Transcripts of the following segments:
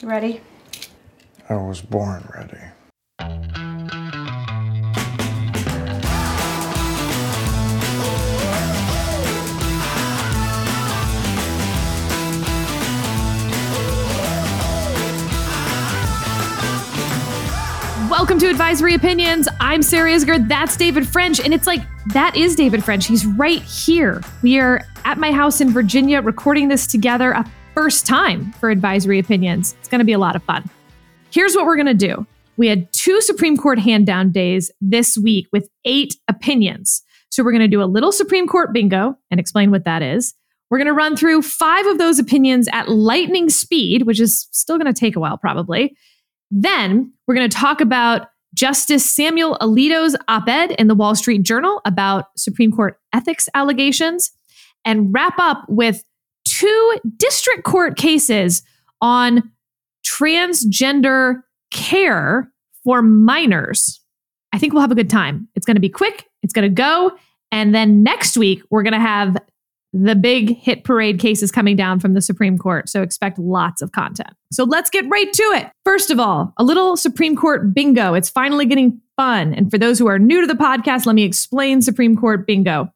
You ready? I was born ready. Welcome to Advisory Opinions. I'm Sarah Isgur. That's David French. And it's like, that is David French. He's right here. We are at my house in Virginia recording this together a first time for Advisory Opinions. It's going to be a lot of fun. Here's what we're going to do we had two Supreme Court hand down days this week with eight opinions. So we're going to do a little Supreme Court bingo and explain what that is. We're going to run through five of those opinions at lightning speed, which is still going to take a while, probably. Then we're going to talk about Justice Samuel Alito's op ed in the Wall Street Journal about Supreme Court ethics allegations and wrap up with two district court cases on transgender care for minors. I think we'll have a good time. It's going to be quick, it's going to go. And then next week, we're going to have the big hit parade cases coming down from the Supreme Court. So expect lots of content. So let's get right to it. First of all, a little Supreme Court bingo. It's finally getting fun. And for those who are new to the podcast, let me explain Supreme Court bingo.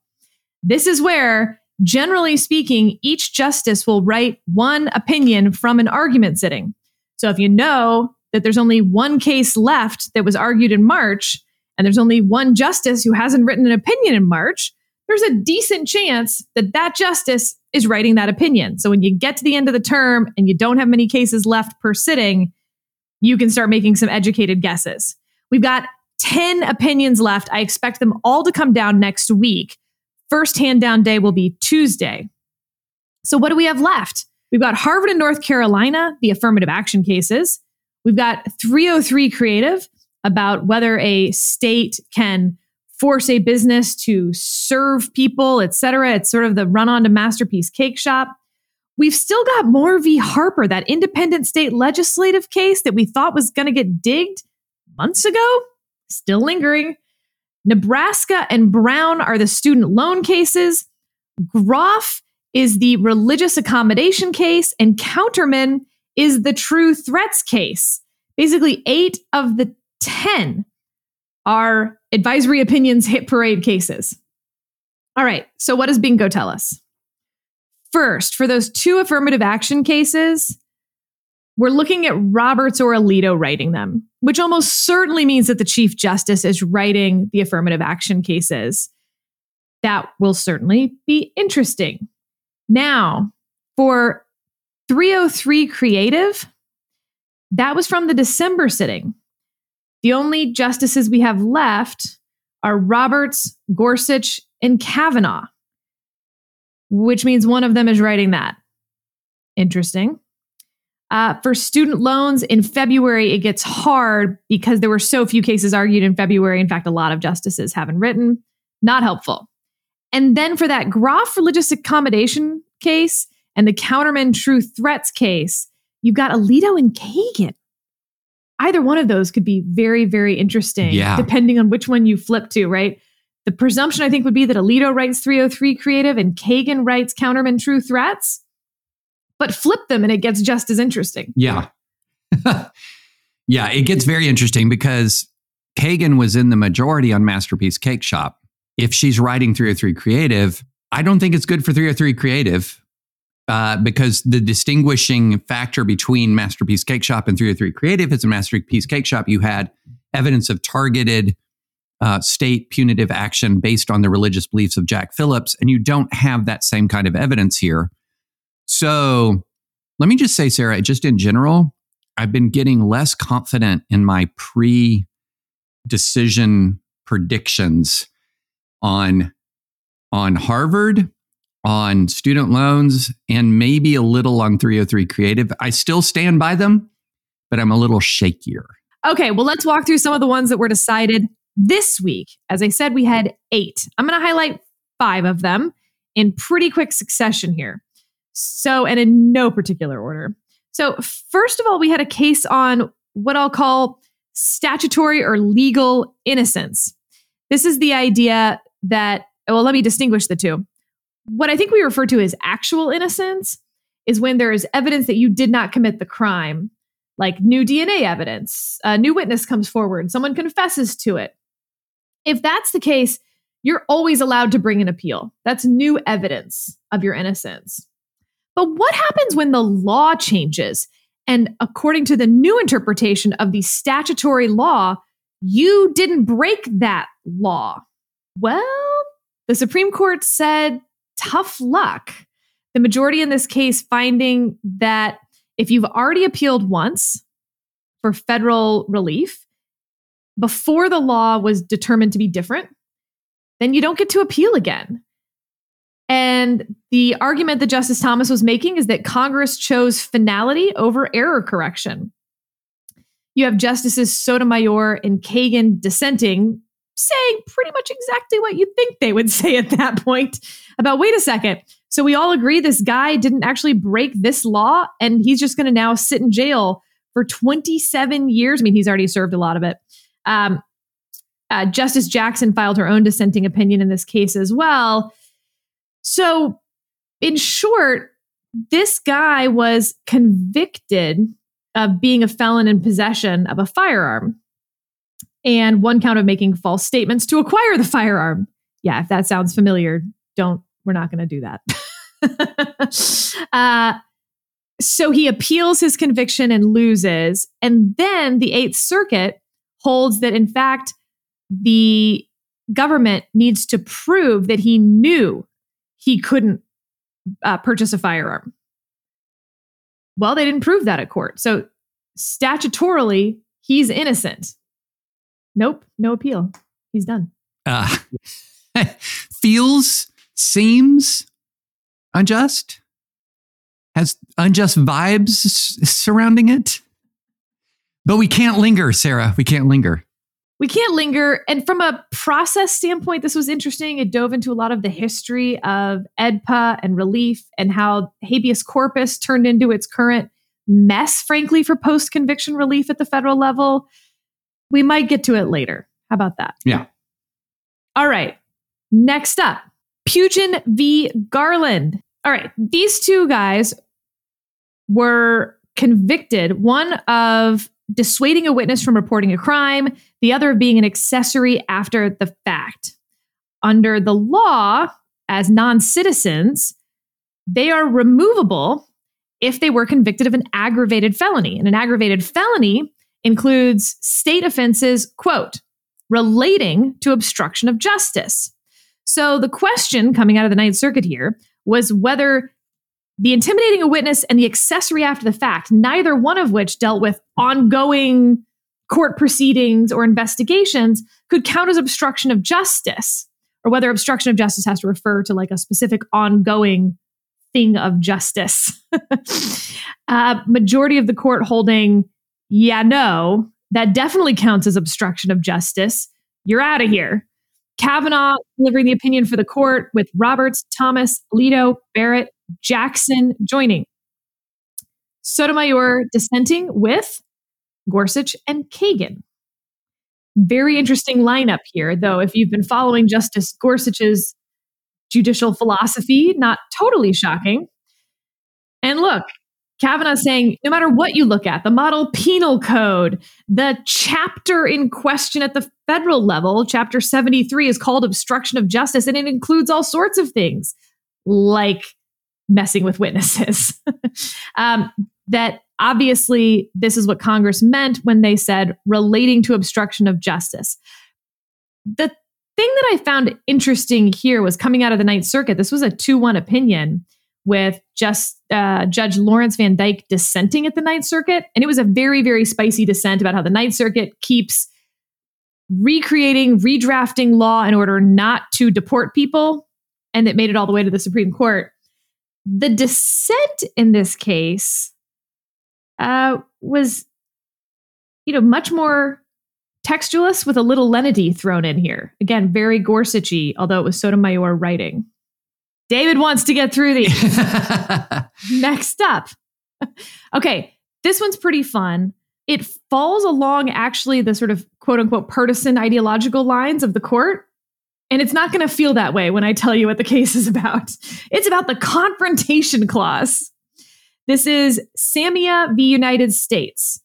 This is where, generally speaking, each justice will write one opinion from an argument sitting. So if you know that there's only one case left that was argued in March, and there's only one justice who hasn't written an opinion in March, there's a decent chance that that justice is writing that opinion. So when you get to the end of the term and you don't have many cases left per sitting, you can start making some educated guesses. We've got 10 opinions left. I expect them all to come down next week. First hand down day will be Tuesday. So what do we have left? We've got Harvard and North Carolina, the affirmative action cases. We've got 303 creative about whether a state can force a business to serve people, et cetera. It's sort of the run on to Masterpiece Cake Shop. We've still got Moore v. Harper, that independent state legislative case that we thought was going to get digged months ago, still lingering. Nebraska and Brown are the student loan cases. Groff is the religious accommodation case, and Counterman is the true threats case. Basically, eight of the 10 are advisory opinions hit parade cases. All right, so what does bingo tell us? First, for those two affirmative action cases, we're looking at Roberts or Alito writing them, which almost certainly means that the Chief Justice is writing the affirmative action cases. That will certainly be interesting. Now, for 303 Creative, that was from the December sitting. The only justices we have left are Roberts, Gorsuch, and Kavanaugh, which means one of them is writing that. Interesting. Uh, for student loans in February, it gets hard because there were so few cases argued in February. In fact, a lot of justices haven't written. Not helpful. And then for that Groff religious accommodation case and the Counterman true threats case, you've got Alito and Kagan. Either one of those could be very, very interesting, Yeah. depending on which one you flip to, right? The presumption I think would be that Alito writes 303 creative and Kagan writes Counterman true threats, but flip them and it gets just as interesting. Yeah. yeah, it gets very interesting because Kagan was in the majority on Masterpiece Cake Shop. If she's writing 303 Creative, I don't think it's good for 303 Creative uh, because the distinguishing factor between Masterpiece Cake Shop and 303 Creative is a Masterpiece Cake Shop. You had evidence of targeted uh, state punitive action based on the religious beliefs of Jack Phillips, and you don't have that same kind of evidence here. So let me just say, Sarah, just in general, I've been getting less confident in my pre decision predictions on on Harvard, on student loans and maybe a little on 303 Creative. I still stand by them, but I'm a little shakier. Okay, well, let's walk through some of the ones that were decided this week. As I said, we had eight. I'm going to highlight five of them in pretty quick succession here. So, and in no particular order. So, first of all, we had a case on what I'll call statutory or legal innocence. This is the idea that, well, let me distinguish the two. What I think we refer to as actual innocence is when there is evidence that you did not commit the crime, like new DNA evidence, a new witness comes forward, someone confesses to it. If that's the case, you're always allowed to bring an appeal. That's new evidence of your innocence. But what happens when the law changes? And according to the new interpretation of the statutory law, you didn't break that law. Well, the Supreme Court said tough luck. The majority in this case finding that if you've already appealed once for federal relief before the law was determined to be different, then you don't get to appeal again. And the argument that Justice Thomas was making is that Congress chose finality over error correction. You have Justices Sotomayor and Kagan dissenting, saying pretty much exactly what you think they would say at that point about wait a second. So we all agree this guy didn't actually break this law and he's just going to now sit in jail for 27 years. I mean, he's already served a lot of it. Um, uh, Justice Jackson filed her own dissenting opinion in this case as well. So, in short, this guy was convicted of being a felon in possession of a firearm and one count of making false statements to acquire the firearm. Yeah, if that sounds familiar, don't, we're not going to do that. uh, so he appeals his conviction and loses. And then the Eighth Circuit holds that, in fact, the government needs to prove that he knew he couldn't uh, purchase a firearm. Well, they didn't prove that at court. So statutorily, he's innocent. Nope, no appeal. He's done. Uh, feels, seems unjust, has unjust vibes surrounding it. But we can't linger, Sarah. We can't linger we can't linger. And from a process standpoint, this was interesting. It dove into a lot of the history of AEDPA and relief and how habeas corpus turned into its current mess, frankly, for post conviction relief at the federal level. We might get to it later. How about that? Yeah. All right. Next up, Pugin v. Garland. All right. These two guys were convicted, one of dissuading a witness from reporting a crime, the other being an accessory after the fact. Under the law, as non citizens, they are removable if they were convicted of an aggravated felony. And an aggravated felony includes state offenses, quote, relating to obstruction of justice. So the question coming out of the Ninth Circuit here was whether the intimidating a witness and the accessory after the fact, neither one of which dealt with ongoing court proceedings or investigations, could count as obstruction of justice, or whether obstruction of justice has to refer to like a specific ongoing thing of justice. uh, majority of the court holding, yeah, no, that definitely counts as obstruction of justice. You're out of here. Kavanaugh delivering the opinion for the court with Roberts, Thomas, Alito, Barrett, Jackson joining. Sotomayor dissenting with Gorsuch and Kagan. Very interesting lineup here, though, if you've been following Justice Gorsuch's judicial philosophy, not totally shocking. And look, Kavanaugh saying no matter what you look at, the model penal code, the chapter in question at the federal level, chapter 73, is called obstruction of justice, and it includes all sorts of things like messing with witnesses. um, that obviously this is what Congress meant when they said relating to obstruction of justice. The thing that I found interesting here was coming out of the Ninth Circuit. This was a 2 1 opinion with just uh, Judge Lawrence Van Dyke dissenting at the Ninth Circuit. And it was a very, very spicy dissent about how the Ninth Circuit keeps recreating, redrafting law in order not to deport people and it made it all the way to the Supreme Court. The dissent in this case uh, was, you know, much more textualist with a little lenity thrown in here. Again, very Gorsuchy, although it was Sotomayor writing. David wants to get through these. Next up. okay, this one's pretty fun. It falls along actually the sort of quote unquote partisan ideological lines of the court. And it's not going to feel that way when I tell you what the case is about. It's about the confrontation clause. This is Samia v. United States.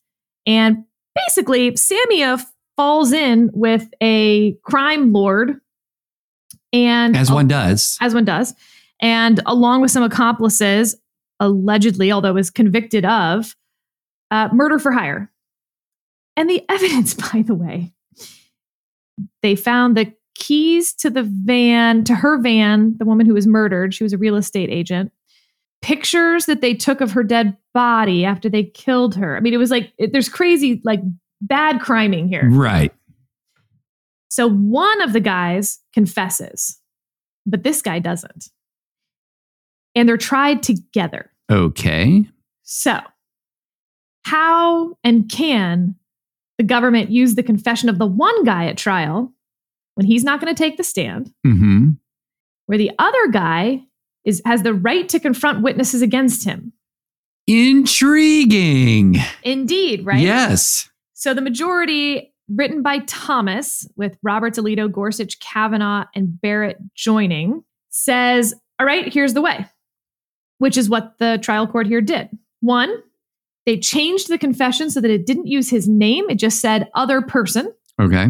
And basically, Samia falls in with a crime lord and as one does. As one does. And along with some accomplices allegedly although was convicted of uh, murder for hire. And the evidence by the way they found the keys to the van to her van the woman who was murdered. She was a real estate agent pictures that they took of her dead body after they killed her i mean it was like it, there's crazy like bad criming here. Right. So one of the guys confesses, but this guy doesn't. And they're tried together. Okay. So, how and can the government use the confession of the one guy at trial when he's not going to take the stand, mm-hmm. where the other guy is has the right to confront witnesses against him? Intriguing. Indeed, right? Yes. So the majority, written by Thomas, with Roberts, Alito, Gorsuch, Kavanaugh, and Barrett joining, says, All right, here's the way, which is what the trial court here did. One, they changed the confession so that it didn't use his name, it just said other person. Okay.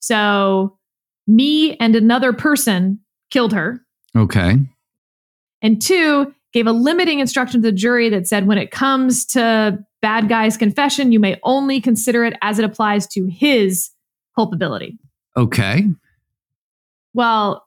So me and another person killed her. Okay. And two, gave a limiting instruction to the jury that said when it comes to bad guy's confession, you may only consider it as it applies to his culpability. Okay. Well,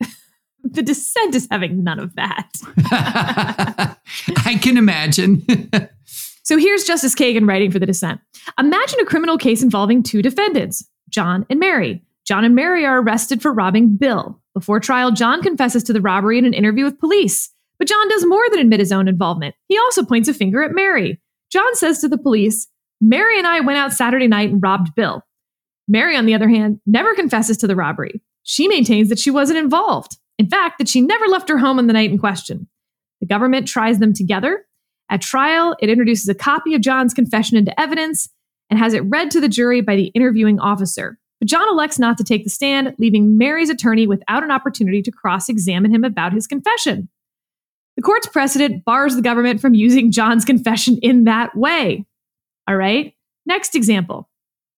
the dissent is having none of that. I can imagine. so here's Justice Kagan writing for the dissent. Imagine a criminal case involving two defendants, John and Mary. John and Mary are arrested for robbing Bill. Before trial, John confesses to the robbery in an interview with police. But John does more than admit his own involvement. He also points a finger at Mary. John says to the police, Mary and I went out Saturday night and robbed Bill. Mary, on the other hand, never confesses to the robbery. She maintains that she wasn't involved. In fact, that she never left her home on the night in question. The government tries them together. At trial, it introduces a copy of John's confession into evidence and has it read to the jury by the interviewing officer. But John elects not to take the stand, leaving Mary's attorney without an opportunity to cross examine him about his confession. The court's precedent bars the government from using John's confession in that way. All right, next example.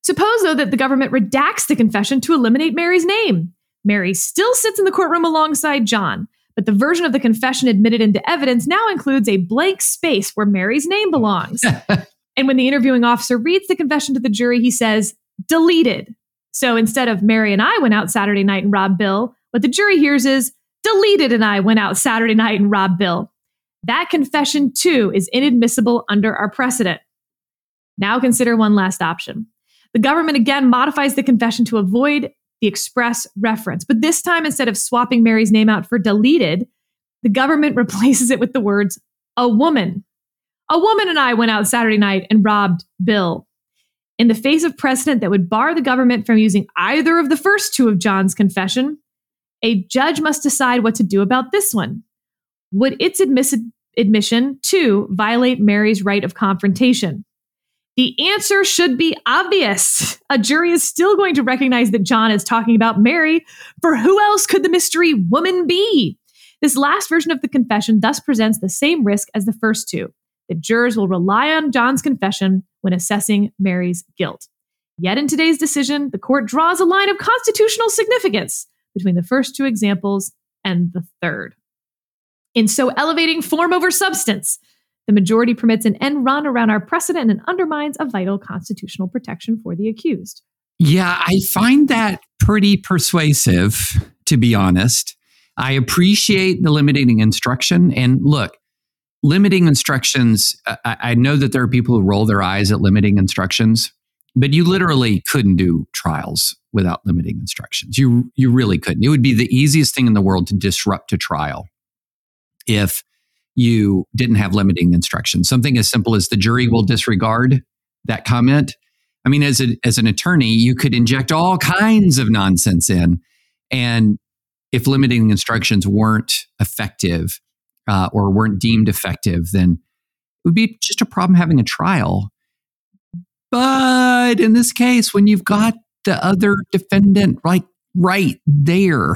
Suppose, though, that the government redacts the confession to eliminate Mary's name. Mary still sits in the courtroom alongside John, but the version of the confession admitted into evidence now includes a blank space where Mary's name belongs. and when the interviewing officer reads the confession to the jury, he says, deleted. So instead of Mary and I went out Saturday night and robbed Bill, what the jury hears is Deleted and I went out Saturday night and robbed Bill. That confession, too, is inadmissible under our precedent. Now consider one last option. The government again modifies the confession to avoid the express reference, but this time instead of swapping Mary's name out for deleted, the government replaces it with the words a woman. A woman and I went out Saturday night and robbed Bill. In the face of precedent that would bar the government from using either of the first two of John's confession, a judge must decide what to do about this one. Would its admis- admission, too, violate Mary's right of confrontation? The answer should be obvious. A jury is still going to recognize that John is talking about Mary, for who else could the mystery woman be? This last version of the confession thus presents the same risk as the first two that jurors will rely on John's confession when assessing Mary's guilt. Yet in today's decision, the court draws a line of constitutional significance between the first two examples and the third. In so elevating form over substance, the majority permits an end run around our precedent and undermines a vital constitutional protection for the accused. Yeah, I find that pretty persuasive, to be honest. I appreciate the limiting instruction. And look, limiting instructions, I, I know that there are people who roll their eyes at limiting instructions, but you literally couldn't do trials without limiting instructions. You you really couldn't. It would be the easiest thing in the world to disrupt a trial if you didn't have limiting instructions. Something as simple as the jury will disregard that comment. I mean, as a, as an attorney, you could inject all kinds of nonsense in, and if limiting instructions weren't effective uh, or weren't deemed effective, then it would be just a problem having a trial. But in this case, when you've got the other defendant like right there,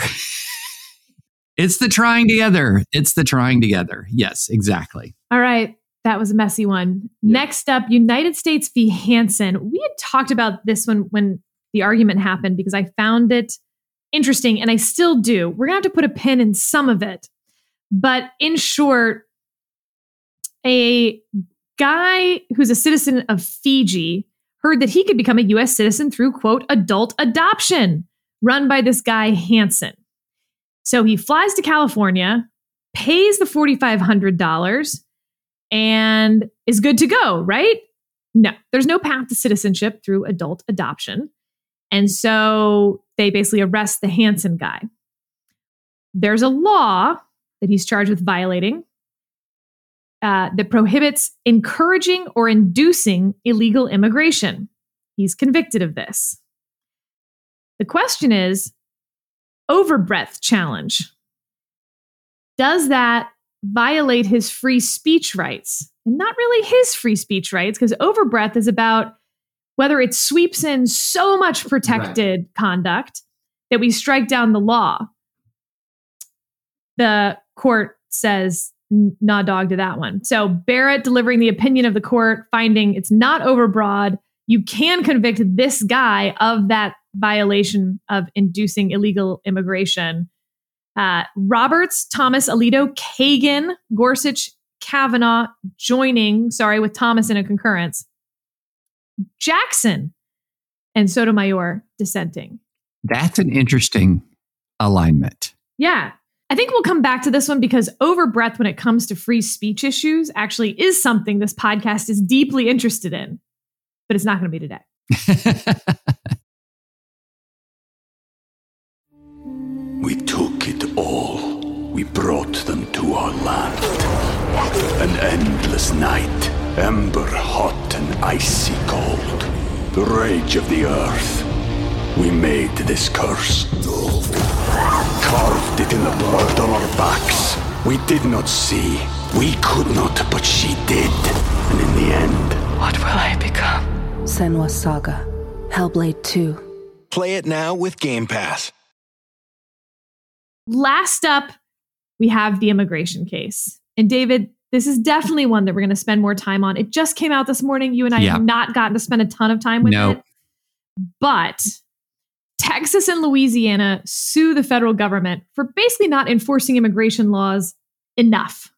it's the trying together. It's the trying together. Yes, exactly. All right. That was a messy one. Yeah. Next up, United States v. Hansen. We had talked about this one when the argument happened because I found it interesting and I still do. We're going to have to put a pin in some of it. But in short, a guy who's a citizen of Fiji heard that he could become a US citizen through, quote, adult adoption run by this guy, Hansen. So he flies to California, pays the $4,500, and is good to go, right? No, there's no path to citizenship through adult adoption. And so they basically arrest the Hansen guy. There's a law that he's charged with violating uh, that prohibits encouraging or inducing illegal immigration. He's convicted of this. The question is overbreadth challenge. Does that violate his free speech rights? And not really his free speech rights, because overbreadth is about whether it sweeps in so much protected right. conduct that we strike down the law. The court says nah dog to that one. So Barrett delivering the opinion of the court, finding it's not overbroad. You can convict this guy of that violation of inducing illegal immigration. Uh, Roberts, Thomas, Alito, Kagan, Gorsuch, Kavanaugh joining, sorry, with Thomas in a concurrence. Jackson and Sotomayor dissenting. That's an interesting alignment. Yeah. I think we'll come back to this one because overbreadth when it comes to free speech issues actually is something this podcast is deeply interested in, but it's not going to be today. we took it all. We brought them to our land. An endless night, ember hot and icy cold. The rage of the earth. We made this curse carved it in the blood on our backs. We did not see. We could not, but she did. And in the end, what will I become? Senua's Saga. Hellblade 2. Play it now with Game Pass. Last up, we have the immigration case. And David, this is definitely one that we're going to spend more time on. It just came out this morning. You and I yeah. have not gotten to spend a ton of time with nope. it. But Texas and Louisiana sue the federal government for basically not enforcing immigration laws enough.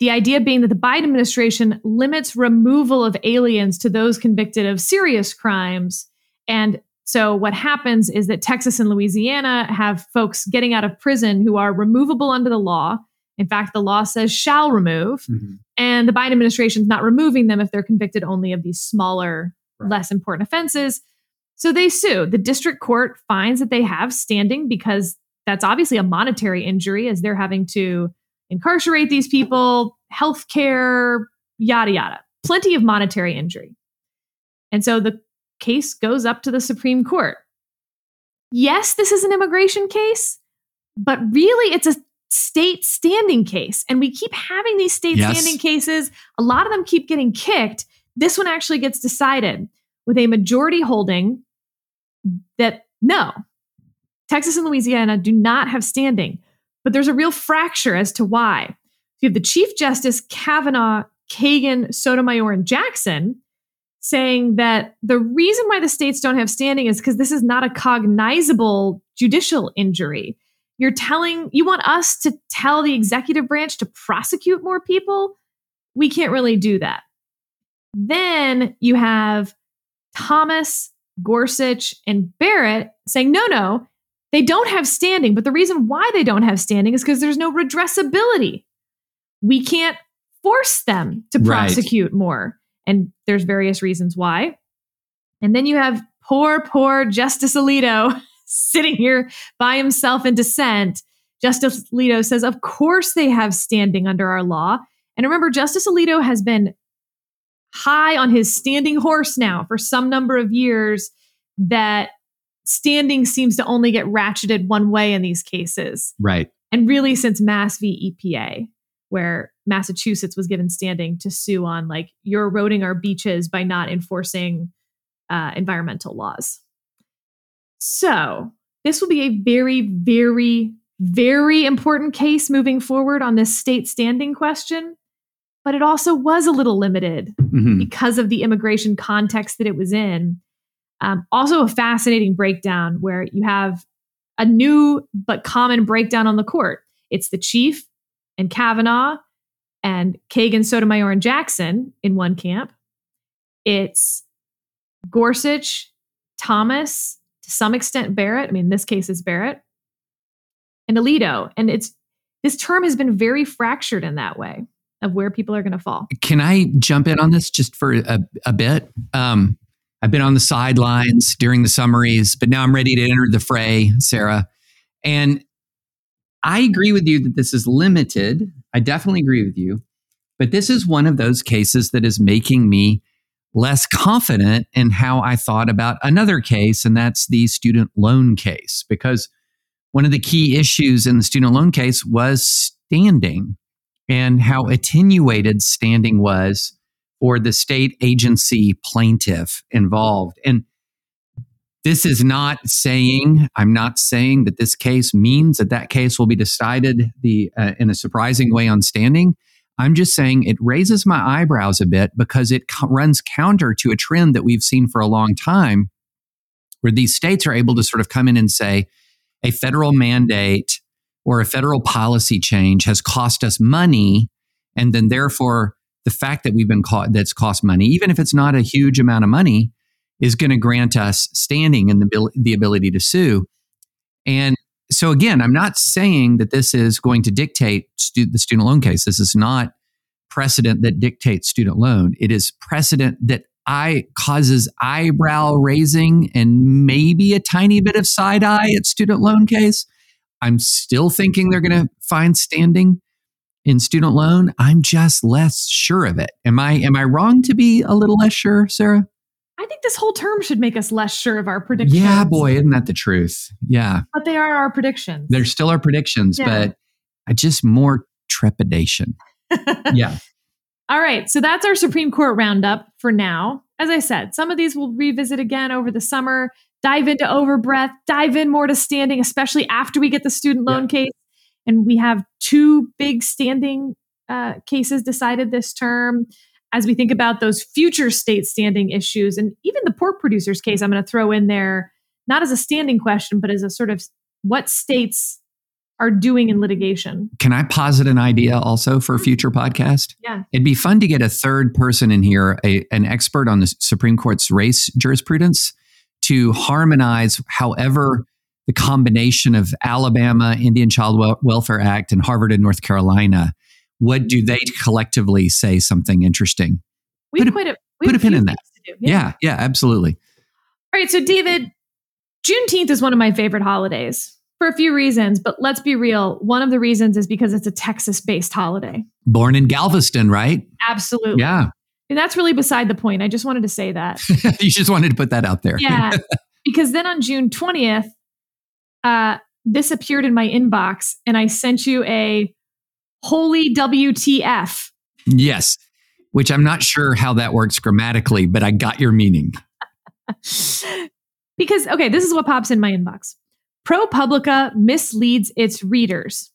The idea being that the Biden administration limits removal of aliens to those convicted of serious crimes. And so what happens is that Texas and Louisiana have folks getting out of prison who are removable under the law. In fact, the law says shall remove. Mm-hmm. And the Biden administration is not removing them if they're convicted only of these smaller, right. less important offenses. So they sue. The district court finds that they have standing because that's obviously a monetary injury as they're having to incarcerate these people, health care, yada, yada. Plenty of monetary injury. And so the case goes up to the Supreme Court. Yes, this is an immigration case, but really it's a state standing case. And we keep having these state yes. standing cases. A lot of them keep getting kicked. This one actually gets decided with a majority holding that no, Texas and Louisiana do not have standing, but there's a real fracture as to why. You have the Chief Justice Kavanaugh, Kagan, Sotomayor, and Jackson saying that the reason why the states don't have standing is because this is not a cognizable judicial injury. You're telling, you want us to tell the executive branch to prosecute more people? We can't really do that. Then you have Thomas, Gorsuch, and Barrett saying, no, no, they don't have standing. But the reason why they don't have standing is because there's no redressability. We can't force them to prosecute right. more. And there's various reasons why. And then you have poor, poor Justice Alito sitting here by himself in dissent. Justice Alito says, Of course they have standing under our law. And remember, Justice Alito has been high on his standing horse now for some number of years that standing seems to only get ratcheted one way in these cases. Right. And really, since Mass v. EPA, where Massachusetts was given standing to sue on, like, you're eroding our beaches by not enforcing uh, environmental laws. So, this will be a very, very, very important case moving forward on this state standing question. But it also was a little limited Mhm. because of the immigration context that it was in. Um, also, a fascinating breakdown where you have a new but common breakdown on the court. It's the chief and Kavanaugh and Kagan, Sotomayor, and Jackson in one camp. It's Gorsuch, Thomas, to some extent Barrett. I mean, this case is Barrett and Alito. And it's this term has been very fractured in that way of where people are going to fall. Can I jump in on this just for a, a bit? Um, I've been on the sidelines during the summaries, but now I'm ready to enter the fray, Sarah. And I agree with you that this is limited. I definitely agree with you. But this is one of those cases that is making me less confident in how I thought about another case, and that's the student loan case. Because one of the key issues in the student loan case was standing and how attenuated standing was for the state agency plaintiff involved. And this is not saying, I'm not saying that this case means that that case will be decided the, uh, in a surprising way on standing. I'm just saying it raises my eyebrows a bit because it co- runs counter to a trend that we've seen for a long time where these states are able to sort of come in and say a federal mandate or a federal policy change has cost us money and then therefore the fact that we've been caught that's cost money even if it's not a huge amount of money is going to grant us standing and the, the ability to sue. And so again i'm not saying that this is going to dictate stu- the student loan case. This is not precedent that dictates student loan. It is precedent that I causes eyebrow raising and maybe a tiny bit of side eye at student loan case. I'm still thinking they're going to find standing in student loan. I'm just less sure of it. Am I am I wrong to be a little less sure, Sarah? I think this whole term should make us less sure of our predictions. Yeah, boy, isn't that the truth? Yeah. But they are our predictions. They're still our predictions, Yeah. but I just more trepidation. yeah. All right. So that's our Supreme Court roundup for now. As I said, some of these we'll revisit again over the summer, dive into overbreadth, dive in more to standing, especially after we get the student loan case. And we have two big standing uh, cases decided this term. As we think about those future state standing issues, and even the pork producers case, I'm going to throw in there, not as a standing question, but as a sort of what states are doing in litigation. Can I posit an idea also for a future podcast? Yeah. It'd be fun to get a third person in here, a, an expert on the Supreme Court's race jurisprudence, to harmonize however the combination of Alabama, Indian Child Wel- Welfare Act, and Harvard and North Carolina. What do they collectively say something interesting? We Put a- quite a we put a pin in that. do. Yeah, yeah, absolutely. All right, so David, Juneteenth is one of my favorite holidays for a few reasons, but let's be real. One of the reasons is because it's a Texas-based holiday. Born in Galveston, right? Absolutely. Yeah. And that's really beside the point. I just wanted to say that. you just wanted to put that out there. Yeah. because then on June 20th, uh, this appeared in my inbox and I sent you a holy WTF. yes. Which I'm not sure how that works grammatically, but I got your meaning. because, okay, this is what pops in my inbox. ProPublica misleads its readers.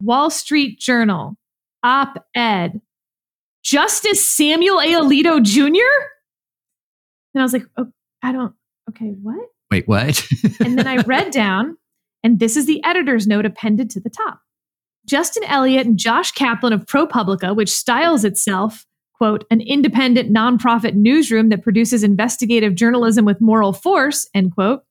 Wall Street Journal, op ed. Justice Samuel A. Alito Jr.? And I was like, oh, I don't, okay, what? Wait, what? And then I read down, and this is the editor's note appended to the top. Justin Elliott and Josh Kaplan of ProPublica, which styles itself, quote, an independent nonprofit newsroom that produces investigative journalism with moral force, end quote,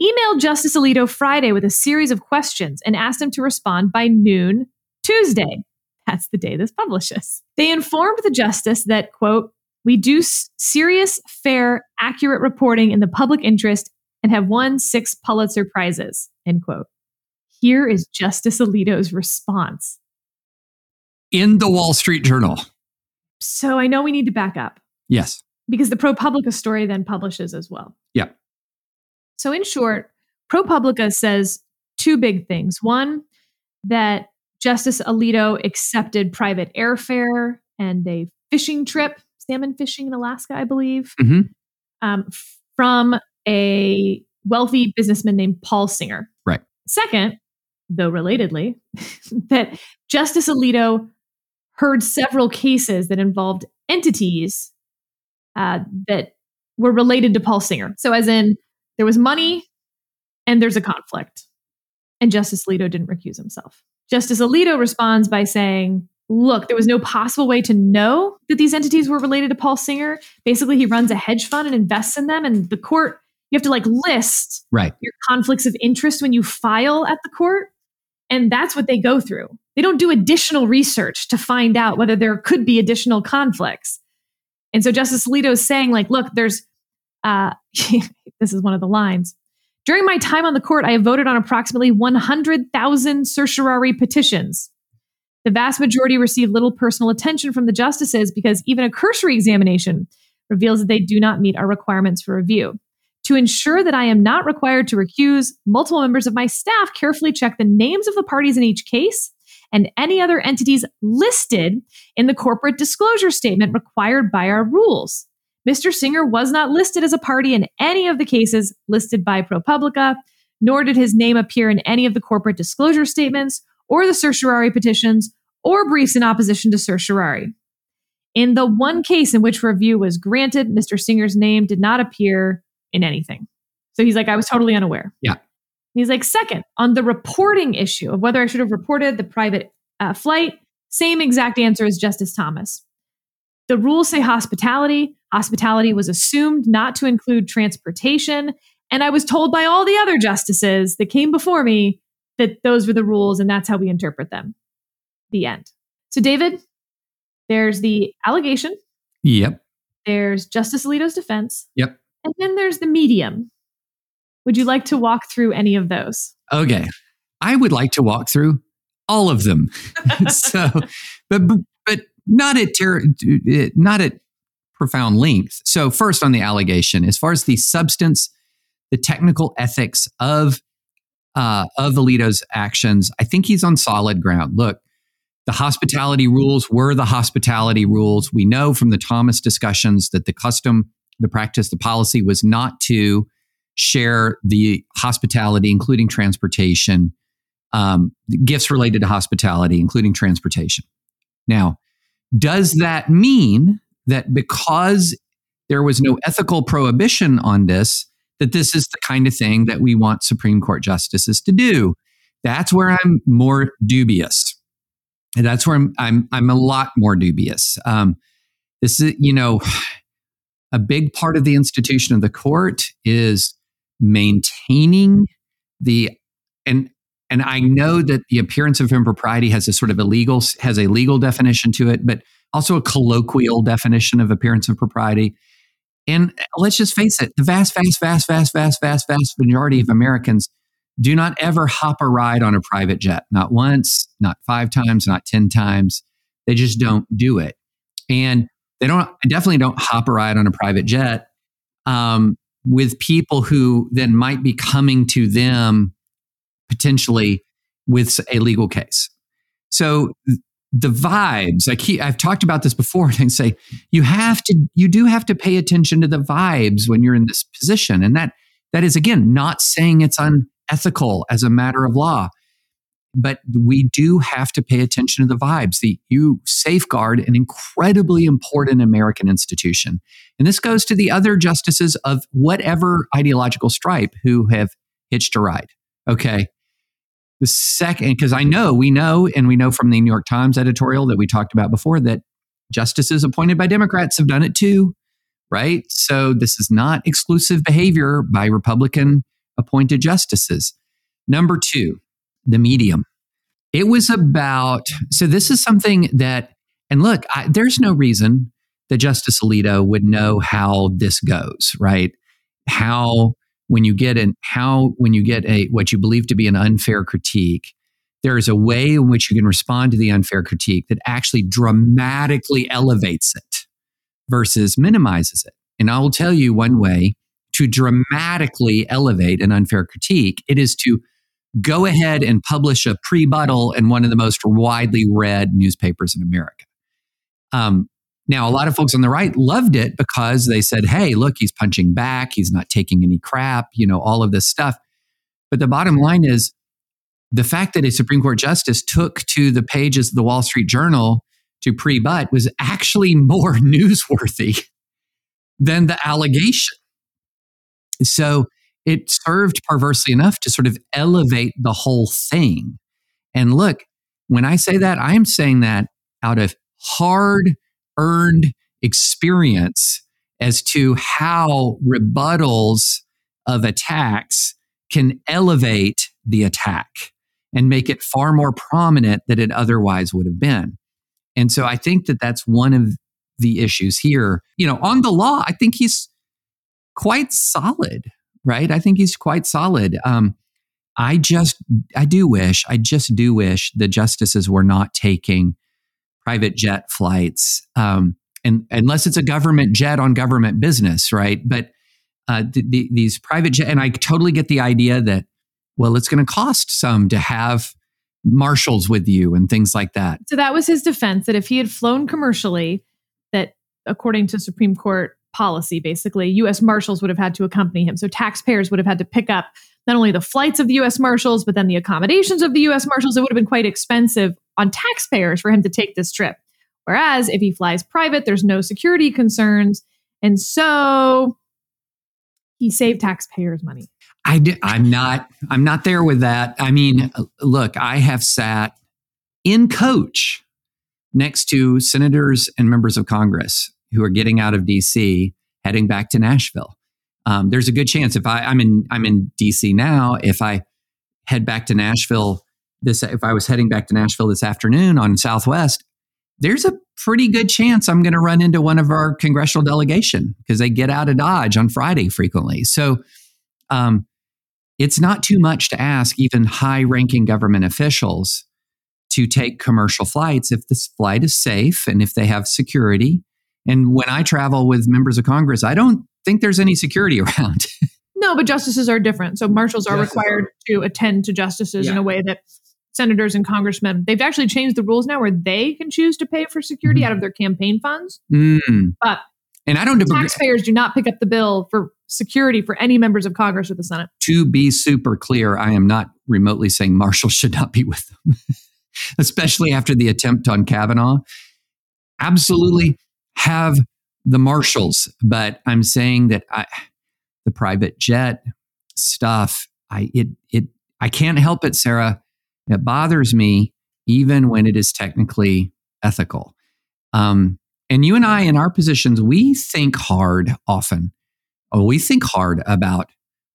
emailed Justice Alito Friday with a series of questions and asked him to respond by noon Tuesday. That's the day this publishes. They informed the justice that, quote, We do s- serious, fair, accurate reporting in the public interest and have won six Pulitzer Prizes. End quote. Here is Justice Alito's response. In the Wall Street Journal. So I know we need to back up Yes. because the ProPublica story then publishes as well. Yeah. So, in short, ProPublica says two big things. One, that Justice Alito accepted private airfare and a fishing trip, salmon fishing in Alaska, I believe, Mhm. um, from a wealthy businessman named Paul Singer. Right. Second, though relatedly, that Justice Alito heard several cases that involved entities uh, that were related to Paul Singer. So, as in, there was money and there's a conflict. And Justice Alito didn't recuse himself. Justice Alito responds by saying, Look, there was no possible way to know that these entities were related to Paul Singer. Basically, he runs a hedge fund and invests in them. And the court, you have to like list Right. your conflicts of interest when you file at the court. And that's what they go through. They don't do additional research to find out whether there could be additional conflicts. And so Justice Alito is saying, like, look, there's, uh, this is one of the lines. During my time on the court, I have voted on approximately 100,000 certiorari petitions. The vast majority receive little personal attention from the justices because even a cursory examination reveals that they do not meet our requirements for review. To ensure that I am not required to recuse, multiple members of my staff carefully check the names of the parties in each case and any other entities listed in the corporate disclosure statement required by our rules. Mr. Singer was not listed as a party in any of the cases listed by ProPublica, nor did his name appear in any of the corporate disclosure statements or the certiorari petitions or briefs in opposition to certiorari. In the one case in which review was granted, Mr. Singer's name did not appear in anything. So he's like, I was totally unaware. Yeah. He's like, second, on the reporting issue of whether I should have reported the private uh, flight, same exact answer as Justice Thomas. The rules say hospitality. Hospitality was assumed not to include transportation. And I was told by all the other justices that came before me that those were the rules and that's how we interpret them. The end. So, David, there's the allegation, Yep. there's Justice Alito's defense, Yep. and then there's the medium. Would you like to walk through any of those? Okay. I would like to walk through all of them. so, but but not at ter- not at profound length. So, first on the allegation, as far as the substance, the technical ethics of uh, of Alito's actions, I think he's on solid ground. Look, the hospitality rules were the hospitality rules. We know from the Thomas discussions that the custom, the practice, the policy was not to share the hospitality, including transportation, um, gifts related to hospitality, including transportation. Now, does that mean that because there was no ethical prohibition on this, that this is the kind of thing that we want Supreme Court justices to do? That's where I'm more dubious. And that's where I'm, I'm, I'm a lot more dubious. Um, this is, you know, a big part of the institution of the court is maintaining the and and I know that the appearance of impropriety has a sort of a legal has a legal definition to it, but also a colloquial definition of appearance of propriety. And let's just face it, the vast, vast, vast, vast, vast, vast, vast majority of Americans do not ever hop a ride on a private jet. Not once, not five times, not 10 times. They just don't do it. And they don't definitely don't hop a ride on a private jet um, with people who then might be coming to them potentially with a legal case. So the vibes, I keep, I've talked about this before, and I say you have to, you do have to pay attention to the vibes when you're in this position, and that that is again not saying it's unethical as a matter of law, but we do have to pay attention to the vibes. The you safeguard an incredibly important American institution, and this goes to the other justices of whatever ideological stripe who have hitched a ride. Okay. The second, because I know, we know, and we know from the New York Times editorial that we talked about before that justices appointed by Democrats have done it too, right? So this is not exclusive behavior by Republican appointed justices. Number two, the medium. It was about, so this is something that, and look, I, there's no reason that Justice Alito would know how this goes, right? How when you get an how when you get a what you believe to be an unfair critique, there is a way in which you can respond to the unfair critique that actually dramatically elevates it versus minimizes it. And I will tell you one way to dramatically elevate an unfair critique, it is to go ahead and publish a pre-buttal in one of the most widely read newspapers in America. Um, now, a lot of folks on the right loved it because they said, hey, look, he's punching back. He's not taking any crap, you know, all of this stuff. But the bottom line is the fact that a Supreme Court justice took to the pages of the Wall Street Journal to pre butt was actually more newsworthy than the allegation. So it served perversely enough to sort of elevate the whole thing. And look, when I say that, I am saying that out of hard earned experience as to how rebuttals of attacks can elevate the attack and make it far more prominent than it otherwise would have been. And so I think that that's one of the issues here. You know, on the law, I think he's quite solid, right? I think he's quite solid. Um, I just, I do wish, I just do wish the justices were not taking private jet flights, um, and unless it's a government jet on government business, right? But uh, the, the, these private jet, and I totally get the idea that well, it's going to cost some to have marshals with you and things like that. So that was his defense that if he had flown commercially, that according to Supreme Court policy, basically, U.S. Marshals would have had to accompany him. So taxpayers would have had to pick up not only the flights of the U.S. Marshals, but then the accommodations of the U.S. Marshals. It would have been quite expensive on taxpayers for him to take this trip. Whereas if he flies private, there's no security concerns. And so he saved taxpayers money. I'm not I'm not there with that. I mean, look, I have sat in coach next to senators and members of Congress who are getting out of DC, heading back to Nashville. Um, there's a good chance if I, I'm in I'm in DC now, if I head back to Nashville this if I was heading back to Nashville this afternoon on Southwest, there's a pretty good chance I'm going to run into one of our congressional delegation because they get out of Dodge on Friday frequently. So um, it's not too much to ask even high ranking government officials to take commercial flights if this flight is safe and if they have security. And when I travel with members of Congress, I don't think there's any security around. no, but justices are different. So marshals are required to attend to justices yeah. in a way that senators and congressmen they've actually changed the rules now where they can choose to pay for security mm. out of their campaign funds. Mm. But and I don't taxpayers do not pick up the bill for security for any members of Congress or the Senate. To be super clear, I am not remotely saying marshals should not be with them, especially after the attempt on Kavanaugh. Absolutely have the marshals, but I'm saying that I, the private jet stuff, I it it I can't help it, Sarah. It bothers me even when it is technically ethical. Um, and you and I, in our positions, we think hard often. Oh, we think hard about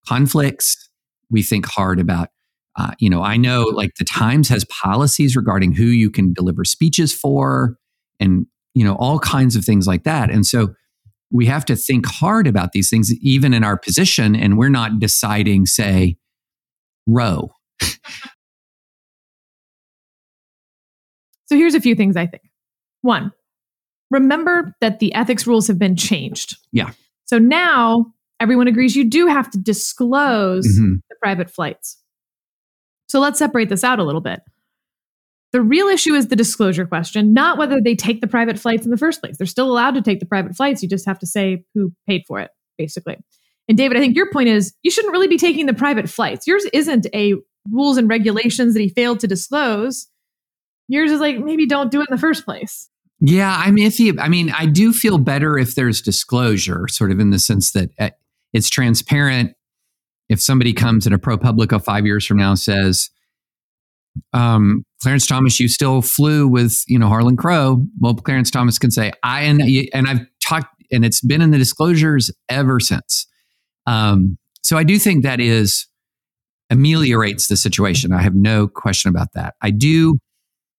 conflicts. We think hard about, uh, you know, I know like the Times has policies regarding who you can deliver speeches for and, you know, all kinds of things like that. And so we have to think hard about these things, even in our position. And we're not deciding, say, Roe. so here's a few things I think. One, remember that the ethics rules have been changed. Yeah. So now everyone agrees you do have to disclose mm-hmm. the private flights. So let's separate this out a little bit. The real issue is the disclosure question, not whether they take the private flights in the first place. They're still allowed to take the private flights. You just have to say who paid for it, basically. And David, I think your point is you shouldn't really be taking the private flights. Yours isn't a rules and regulations that he failed to disclose. Yours is like maybe don't do it in the first place. Yeah, I'm iffy. I mean, I do feel better if there's disclosure, sort of in the sense that uh, it's transparent. If somebody comes in a ProPublica five years from now says, um, Clarence Thomas, you still flew with you know Harlan Crow. Well, Clarence Thomas can say I and and I've talked and it's been in the disclosures ever since. Um, so I do think that is ameliorates the situation. I have no question about that. I do.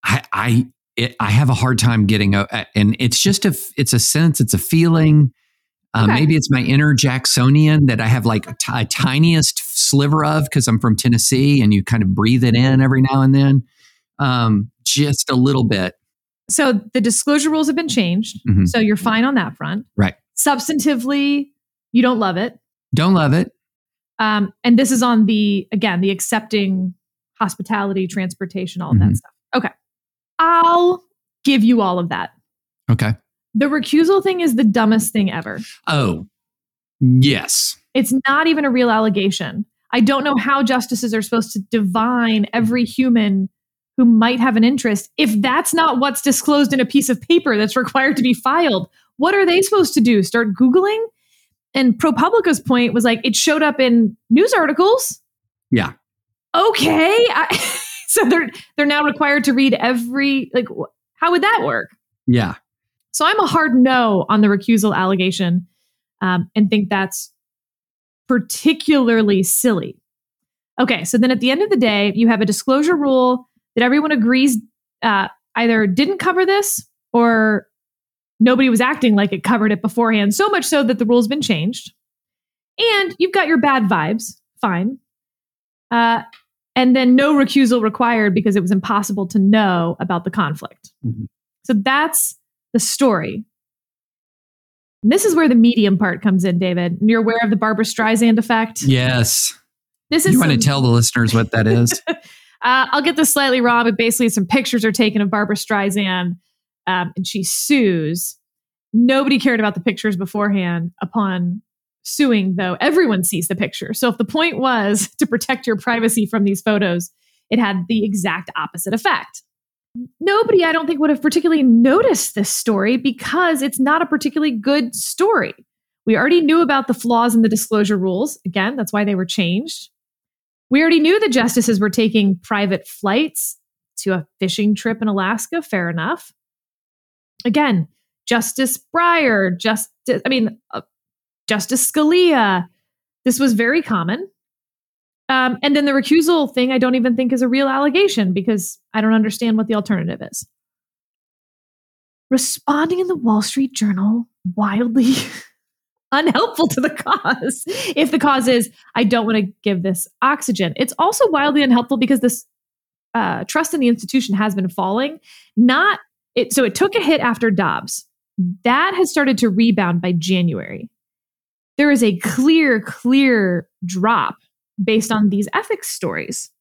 I, I it, I have a hard time getting a, and it's just a, it's a sense, it's a feeling. Uh, Okay. Maybe it's my inner Jacksonian that I have like a, tiniest sliver of because I'm from Tennessee and you kind of breathe it in every now and then. Um, just a little bit. So the disclosure rules have been changed. Mhm. So you're fine on that front. Right. Substantively, you don't love it. Don't love it. Um, and this is on the, again, the accepting hospitality, transportation, all of that stuff. Okay. I'll give you all of that. Okay. The recusal thing is the dumbest thing ever. Oh, yes. It's not even a real allegation. I don't know how justices are supposed to divine every human who might have an interest if that's not what's disclosed in a piece of paper that's required to be filed. What are they supposed to do? Start Googling? And ProPublica's point was like, it showed up in news articles. Yeah. Okay. I, so they're they're now required to read every like how would that work? Yeah. So I'm a hard no on the recusal allegation um, and think that's particularly silly. Okay, so then at the end of the day, you have a disclosure rule that everyone agrees uh, either didn't cover this or nobody was acting like it covered it beforehand, so much so that the rule's been changed. And you've got your bad vibes, fine. Uh, and then no recusal required because it was impossible to know about the conflict. Mhm. So that's the story. And this is where the medium part comes in, David. And you're aware of the Barbra Streisand effect. Yes. This is You want to tell the listeners what that is? uh, I'll get this slightly wrong, but basically, some pictures are taken of Barbra Streisand, um, and she sues. Nobody cared about the pictures beforehand. Upon suing, though, everyone sees the picture. So, if the point was to protect your privacy from these photos, it had the exact opposite effect. Nobody, I don't think, would have particularly noticed this story because it's not a particularly good story. We already knew about the flaws in the disclosure rules. Again, that's why they were changed. We already knew the justices were taking private flights to a fishing trip in Alaska. Fair enough. Again, Justice Breyer, Justice, I mean, uh, Justice Scalia. This was very common. Um, and then the recusal thing, I don't even think is a real allegation because I don't understand what the alternative is. Responding in the Wall Street Journal, wildly unhelpful to the cause. If the cause is, I don't want to give this oxygen, it's also wildly unhelpful because this uh, trust in the institution has been falling. Not it, so it took a hit after Dobbs. That has started to rebound by January. There is a clear, clear drop based on these ethics stories.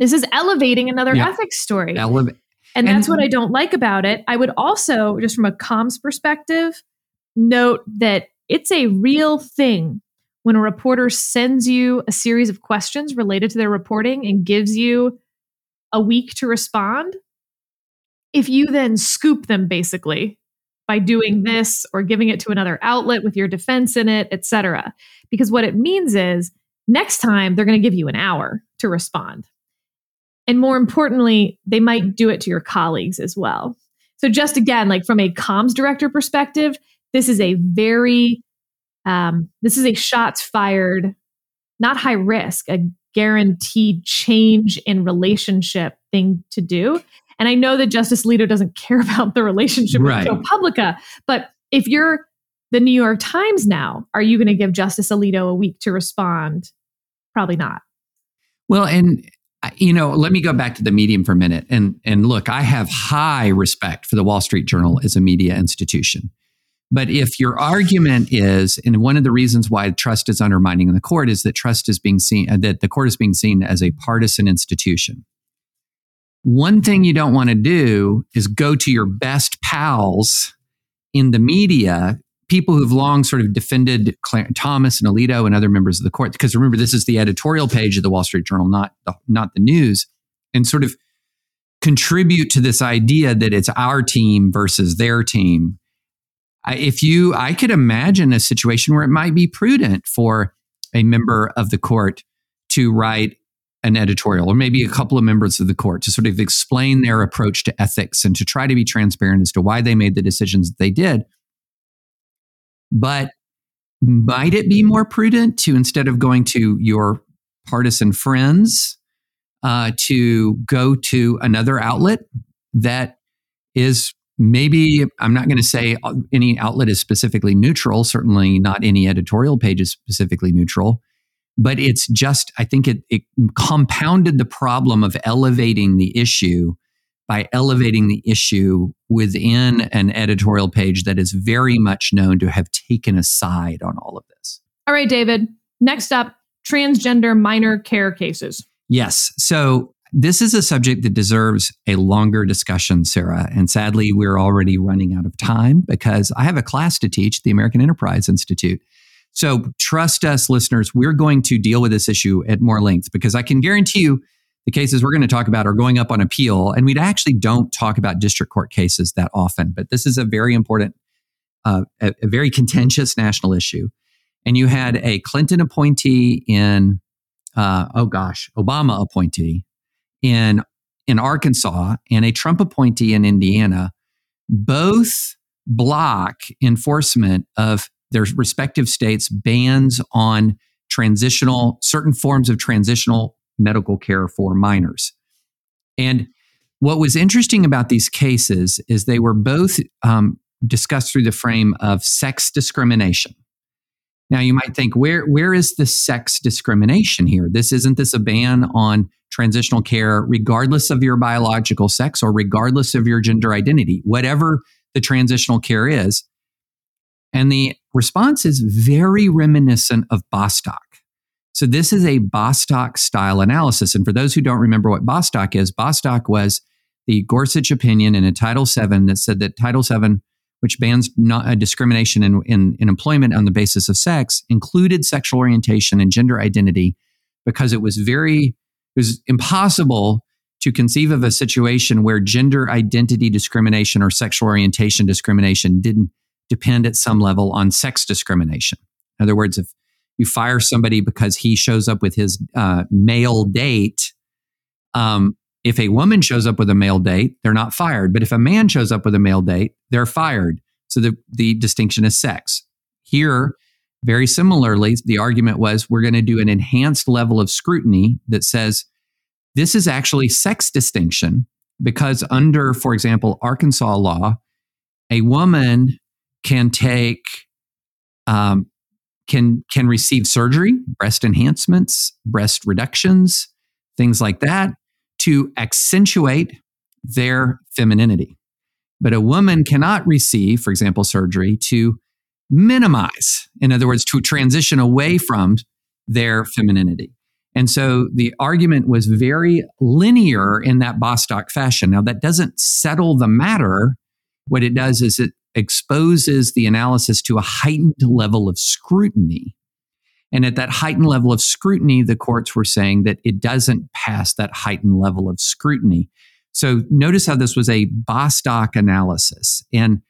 This is elevating another Yeah. ethics story. Eleva- And that's And- what I don't like about it. I would also, just from a comms perspective, note that it's a real thing when a reporter sends you a series of questions related to their reporting and gives you a week to respond. If you then scoop them basically by doing this or giving it to another outlet with your defense in it, et cetera. Because what it means is next time they're going to give you an hour to respond. And more importantly, they might do it to your colleagues as well. So, just again, like from a comms director perspective, this is a very, um, this is a shots fired, not high risk, a guaranteed change in relationship thing to do. And I know that Justice Alito doesn't care about the relationship Right. with ProPublica, but if you're the New York Times now, are you going to give Justice Alito a week to respond? Probably not. Well, and you know, let me go back to the medium for a minute. And and look, I have high respect for the Wall Street Journal as a media institution. But if your argument is, and one of the reasons why trust is undermining in the court is that trust is being seen, uh, that the court is being seen as a partisan institution. One thing you don't want to do is go to your best pals in the media, people who've long sort of defended Clar- Thomas and Alito and other members of the court. Because remember, this is the editorial page of the Wall Street Journal, not the, not the news, and sort of contribute to this idea that it's our team versus their team. If you, I could imagine a situation where it might be prudent for a member of the court to write an editorial, or maybe a couple of members of the court to sort of explain their approach to ethics and to try to be transparent as to why they made the decisions that they did. But might it be more prudent to instead of going to your partisan friends, uh, to go to another outlet that is maybe I'm not going to say any outlet is specifically neutral. Certainly not any editorial page is specifically neutral. But it's just, I think it, it compounded the problem of elevating the issue by elevating the issue within an editorial page that is very much known to have taken a side on all of this. All right, David. Next up, transgender minor care cases. Yes. So this is a subject that deserves a longer discussion, Sarah. And sadly, we're already running out of time because I have a class to teach, the American Enterprise Institute. So trust us, listeners, we're going to deal with this issue at more length because I can guarantee you the cases we're going to talk about are going up on appeal. And we actually don't talk about district court cases that often, but this is a very important, uh, a, a very contentious national issue. And you had a Clinton appointee in, uh, oh gosh, Obama appointee in in Arkansas and a Trump appointee in Indiana, both block enforcement of their respective states' bans on transitional certain forms of transitional medical care for minors. And what was interesting about these cases is they were both um, discussed through the frame of sex discrimination. Now you might think, where where is the sex discrimination here? This isn't this a ban on transitional care, regardless of your biological sex or regardless of your gender identity, whatever the transitional care is. And the response is very reminiscent of Bostock. So this is a Bostock style analysis. And for those who don't remember what Bostock is, Bostock was the Gorsuch opinion in a Title VII that said that Title VII, which bans not, uh, discrimination in, in, in employment on the basis of sex, included sexual orientation and gender identity because it was very it was impossible to conceive of a situation where gender identity discrimination or sexual orientation discrimination didn't depend at some level on sex discrimination. In other words, if you fire somebody because he shows up with his uh, male date, um, if a woman shows up with a male date, they're not fired. But if a man shows up with a male date, they're fired. So the, the distinction is sex. Here, very similarly, the argument was we're going to do an enhanced level of scrutiny that says this is actually sex distinction because, under, for example, Arkansas law, a woman can take um, can can receive surgery, breast enhancements, breast reductions, things like that to accentuate their femininity. But a woman cannot receive, for example, surgery to minimize, in other words, to transition away from their femininity. And so the argument was very linear in that Bostock fashion. Now, that doesn't settle the matter. What it does is it exposes the analysis to a heightened level of scrutiny. And at that heightened level of scrutiny, the courts were saying that it doesn't pass that heightened level of scrutiny. So notice how this was a Bostock analysis. And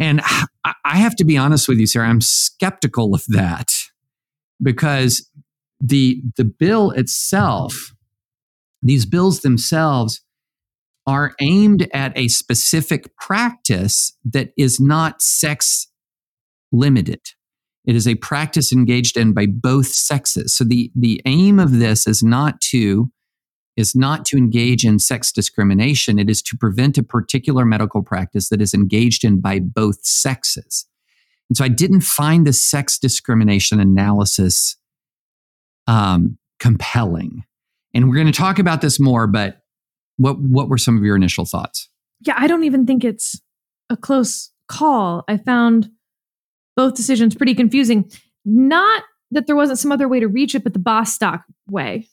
and I have to be honest with you, Sarah, I'm skeptical of that because the the bill itself, these bills themselves are aimed at a specific practice that is not sex limited. It is a practice engaged in by both sexes. So the, the aim of this is not to is not to engage in sex discrimination. It is to prevent a particular medical practice that is engaged in by both sexes. And so I didn't find the sex discrimination analysis um, compelling. And we're going to talk about this more, but what what were some of your initial thoughts? Yeah, I don't even think it's a close call. I found both decisions pretty confusing. Not that there wasn't some other way to reach it, but the Bostock way.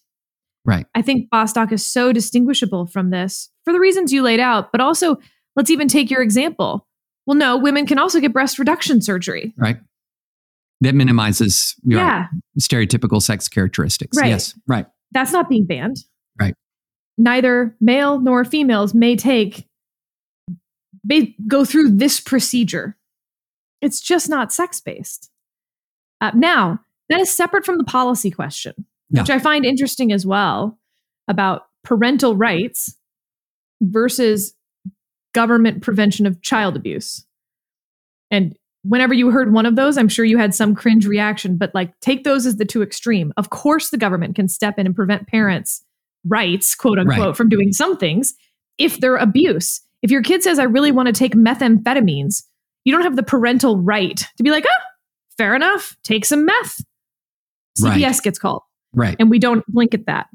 Right. I think Bostock is so distinguishable from this for the reasons you laid out, but also let's even take your example. Well, no, women can also get breast reduction surgery. Right. That minimizes yeah. stereotypical sex characteristics. Right. Yes. Right. That's not being banned neither male nor females may take may go through this procedure. It's just not sex based uh, now that is separate from the policy question yeah. which i find interesting as well about parental rights versus government prevention of child abuse. And whenever you heard one of those i'm sure you had some cringe reaction but like take those as the two extreme. Of course the government can step in and prevent parents rights, quote unquote, right. from doing some things if they're abuse. If your kid says, I really want to take methamphetamines, you don't have the parental right to be like, ah, fair enough, take some meth. CPS right. gets called. Right. And we don't blink at that.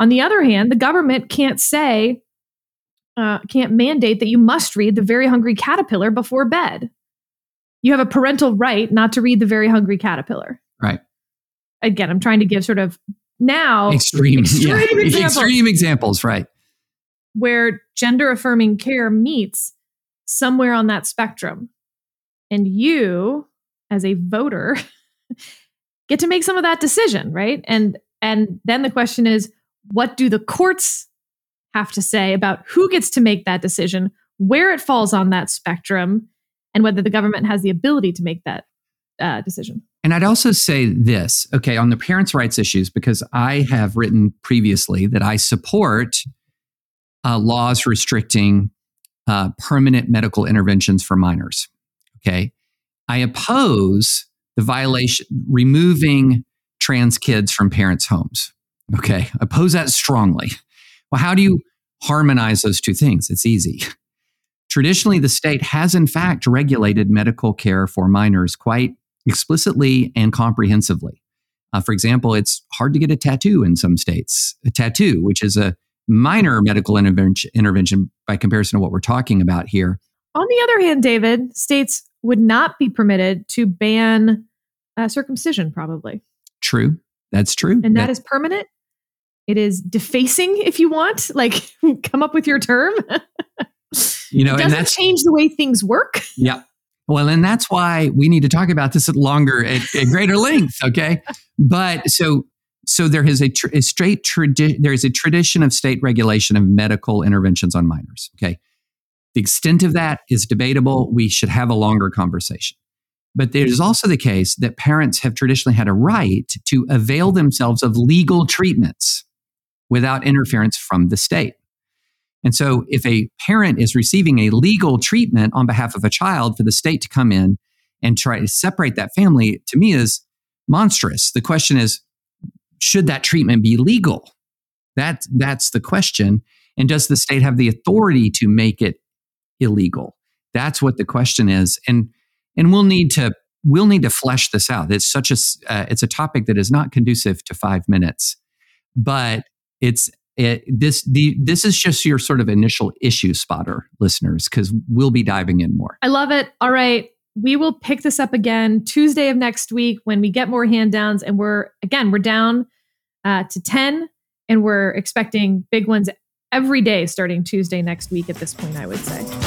On the other hand, the government can't say, uh, can't mandate that you must read The Very Hungry Caterpillar before bed. You have a parental right not to read The Very Hungry Caterpillar. Right. Again, I'm trying to give sort of now extreme, extreme, yeah. examples, extreme examples, right? Where gender affirming care meets somewhere on that spectrum. And you, as a voter, get to make some of that decision, right? And and then the question is, what do the courts have to say about who gets to make that decision, where it falls on that spectrum, and whether the government has the ability to make that uh, decision? And I'd also say this, okay, on the parents' rights issues, because I have written previously that I support uh, laws restricting uh, permanent medical interventions for minors. Okay. I oppose the violation, removing trans kids from parents' homes. Okay. Oppose that strongly. Well, how do you harmonize those two things? It's easy. Traditionally, the state has, in fact, regulated medical care for minors quite explicitly and comprehensively. Uh, for example, it's hard to get a tattoo in some states, a tattoo, which is a minor medical intervention, intervention by comparison to what we're talking about here. On the other hand, David, states would not be permitted to ban uh, circumcision, probably. True. That's true. And that, that is permanent. It is defacing, if you want. Like, come up with your term. you know, it doesn't and that's, change the way things work. Yeah. Well, and that's why we need to talk about this at longer, at, at greater length. Okay, but so so there is a, tr- a straight tradition. There is a tradition of state regulation of medical interventions on minors. Okay, the extent of that is debatable. We should have a longer conversation. But is also the case that parents have traditionally had a right to avail themselves of legal treatments without interference from the state. And so, if a parent is receiving a legal treatment on behalf of a child, for the state to come in and try to separate that family, to me, is monstrous. The question is, should that treatment be legal? That, that's the question. And does the state have the authority to make it illegal? That's what the question is. And, and we'll need to we'll need to flesh this out. It's such a uh, it's a topic that is not conducive to five minutes, but it's it, this the this is just your sort of initial issue spotter listeners because we'll be diving in more. I love it. All right. We will pick this up again tuesday of next week when we get more hand downs and we're again we're down uh, to 10 and we're expecting big ones every day starting tuesday next week at this point i would say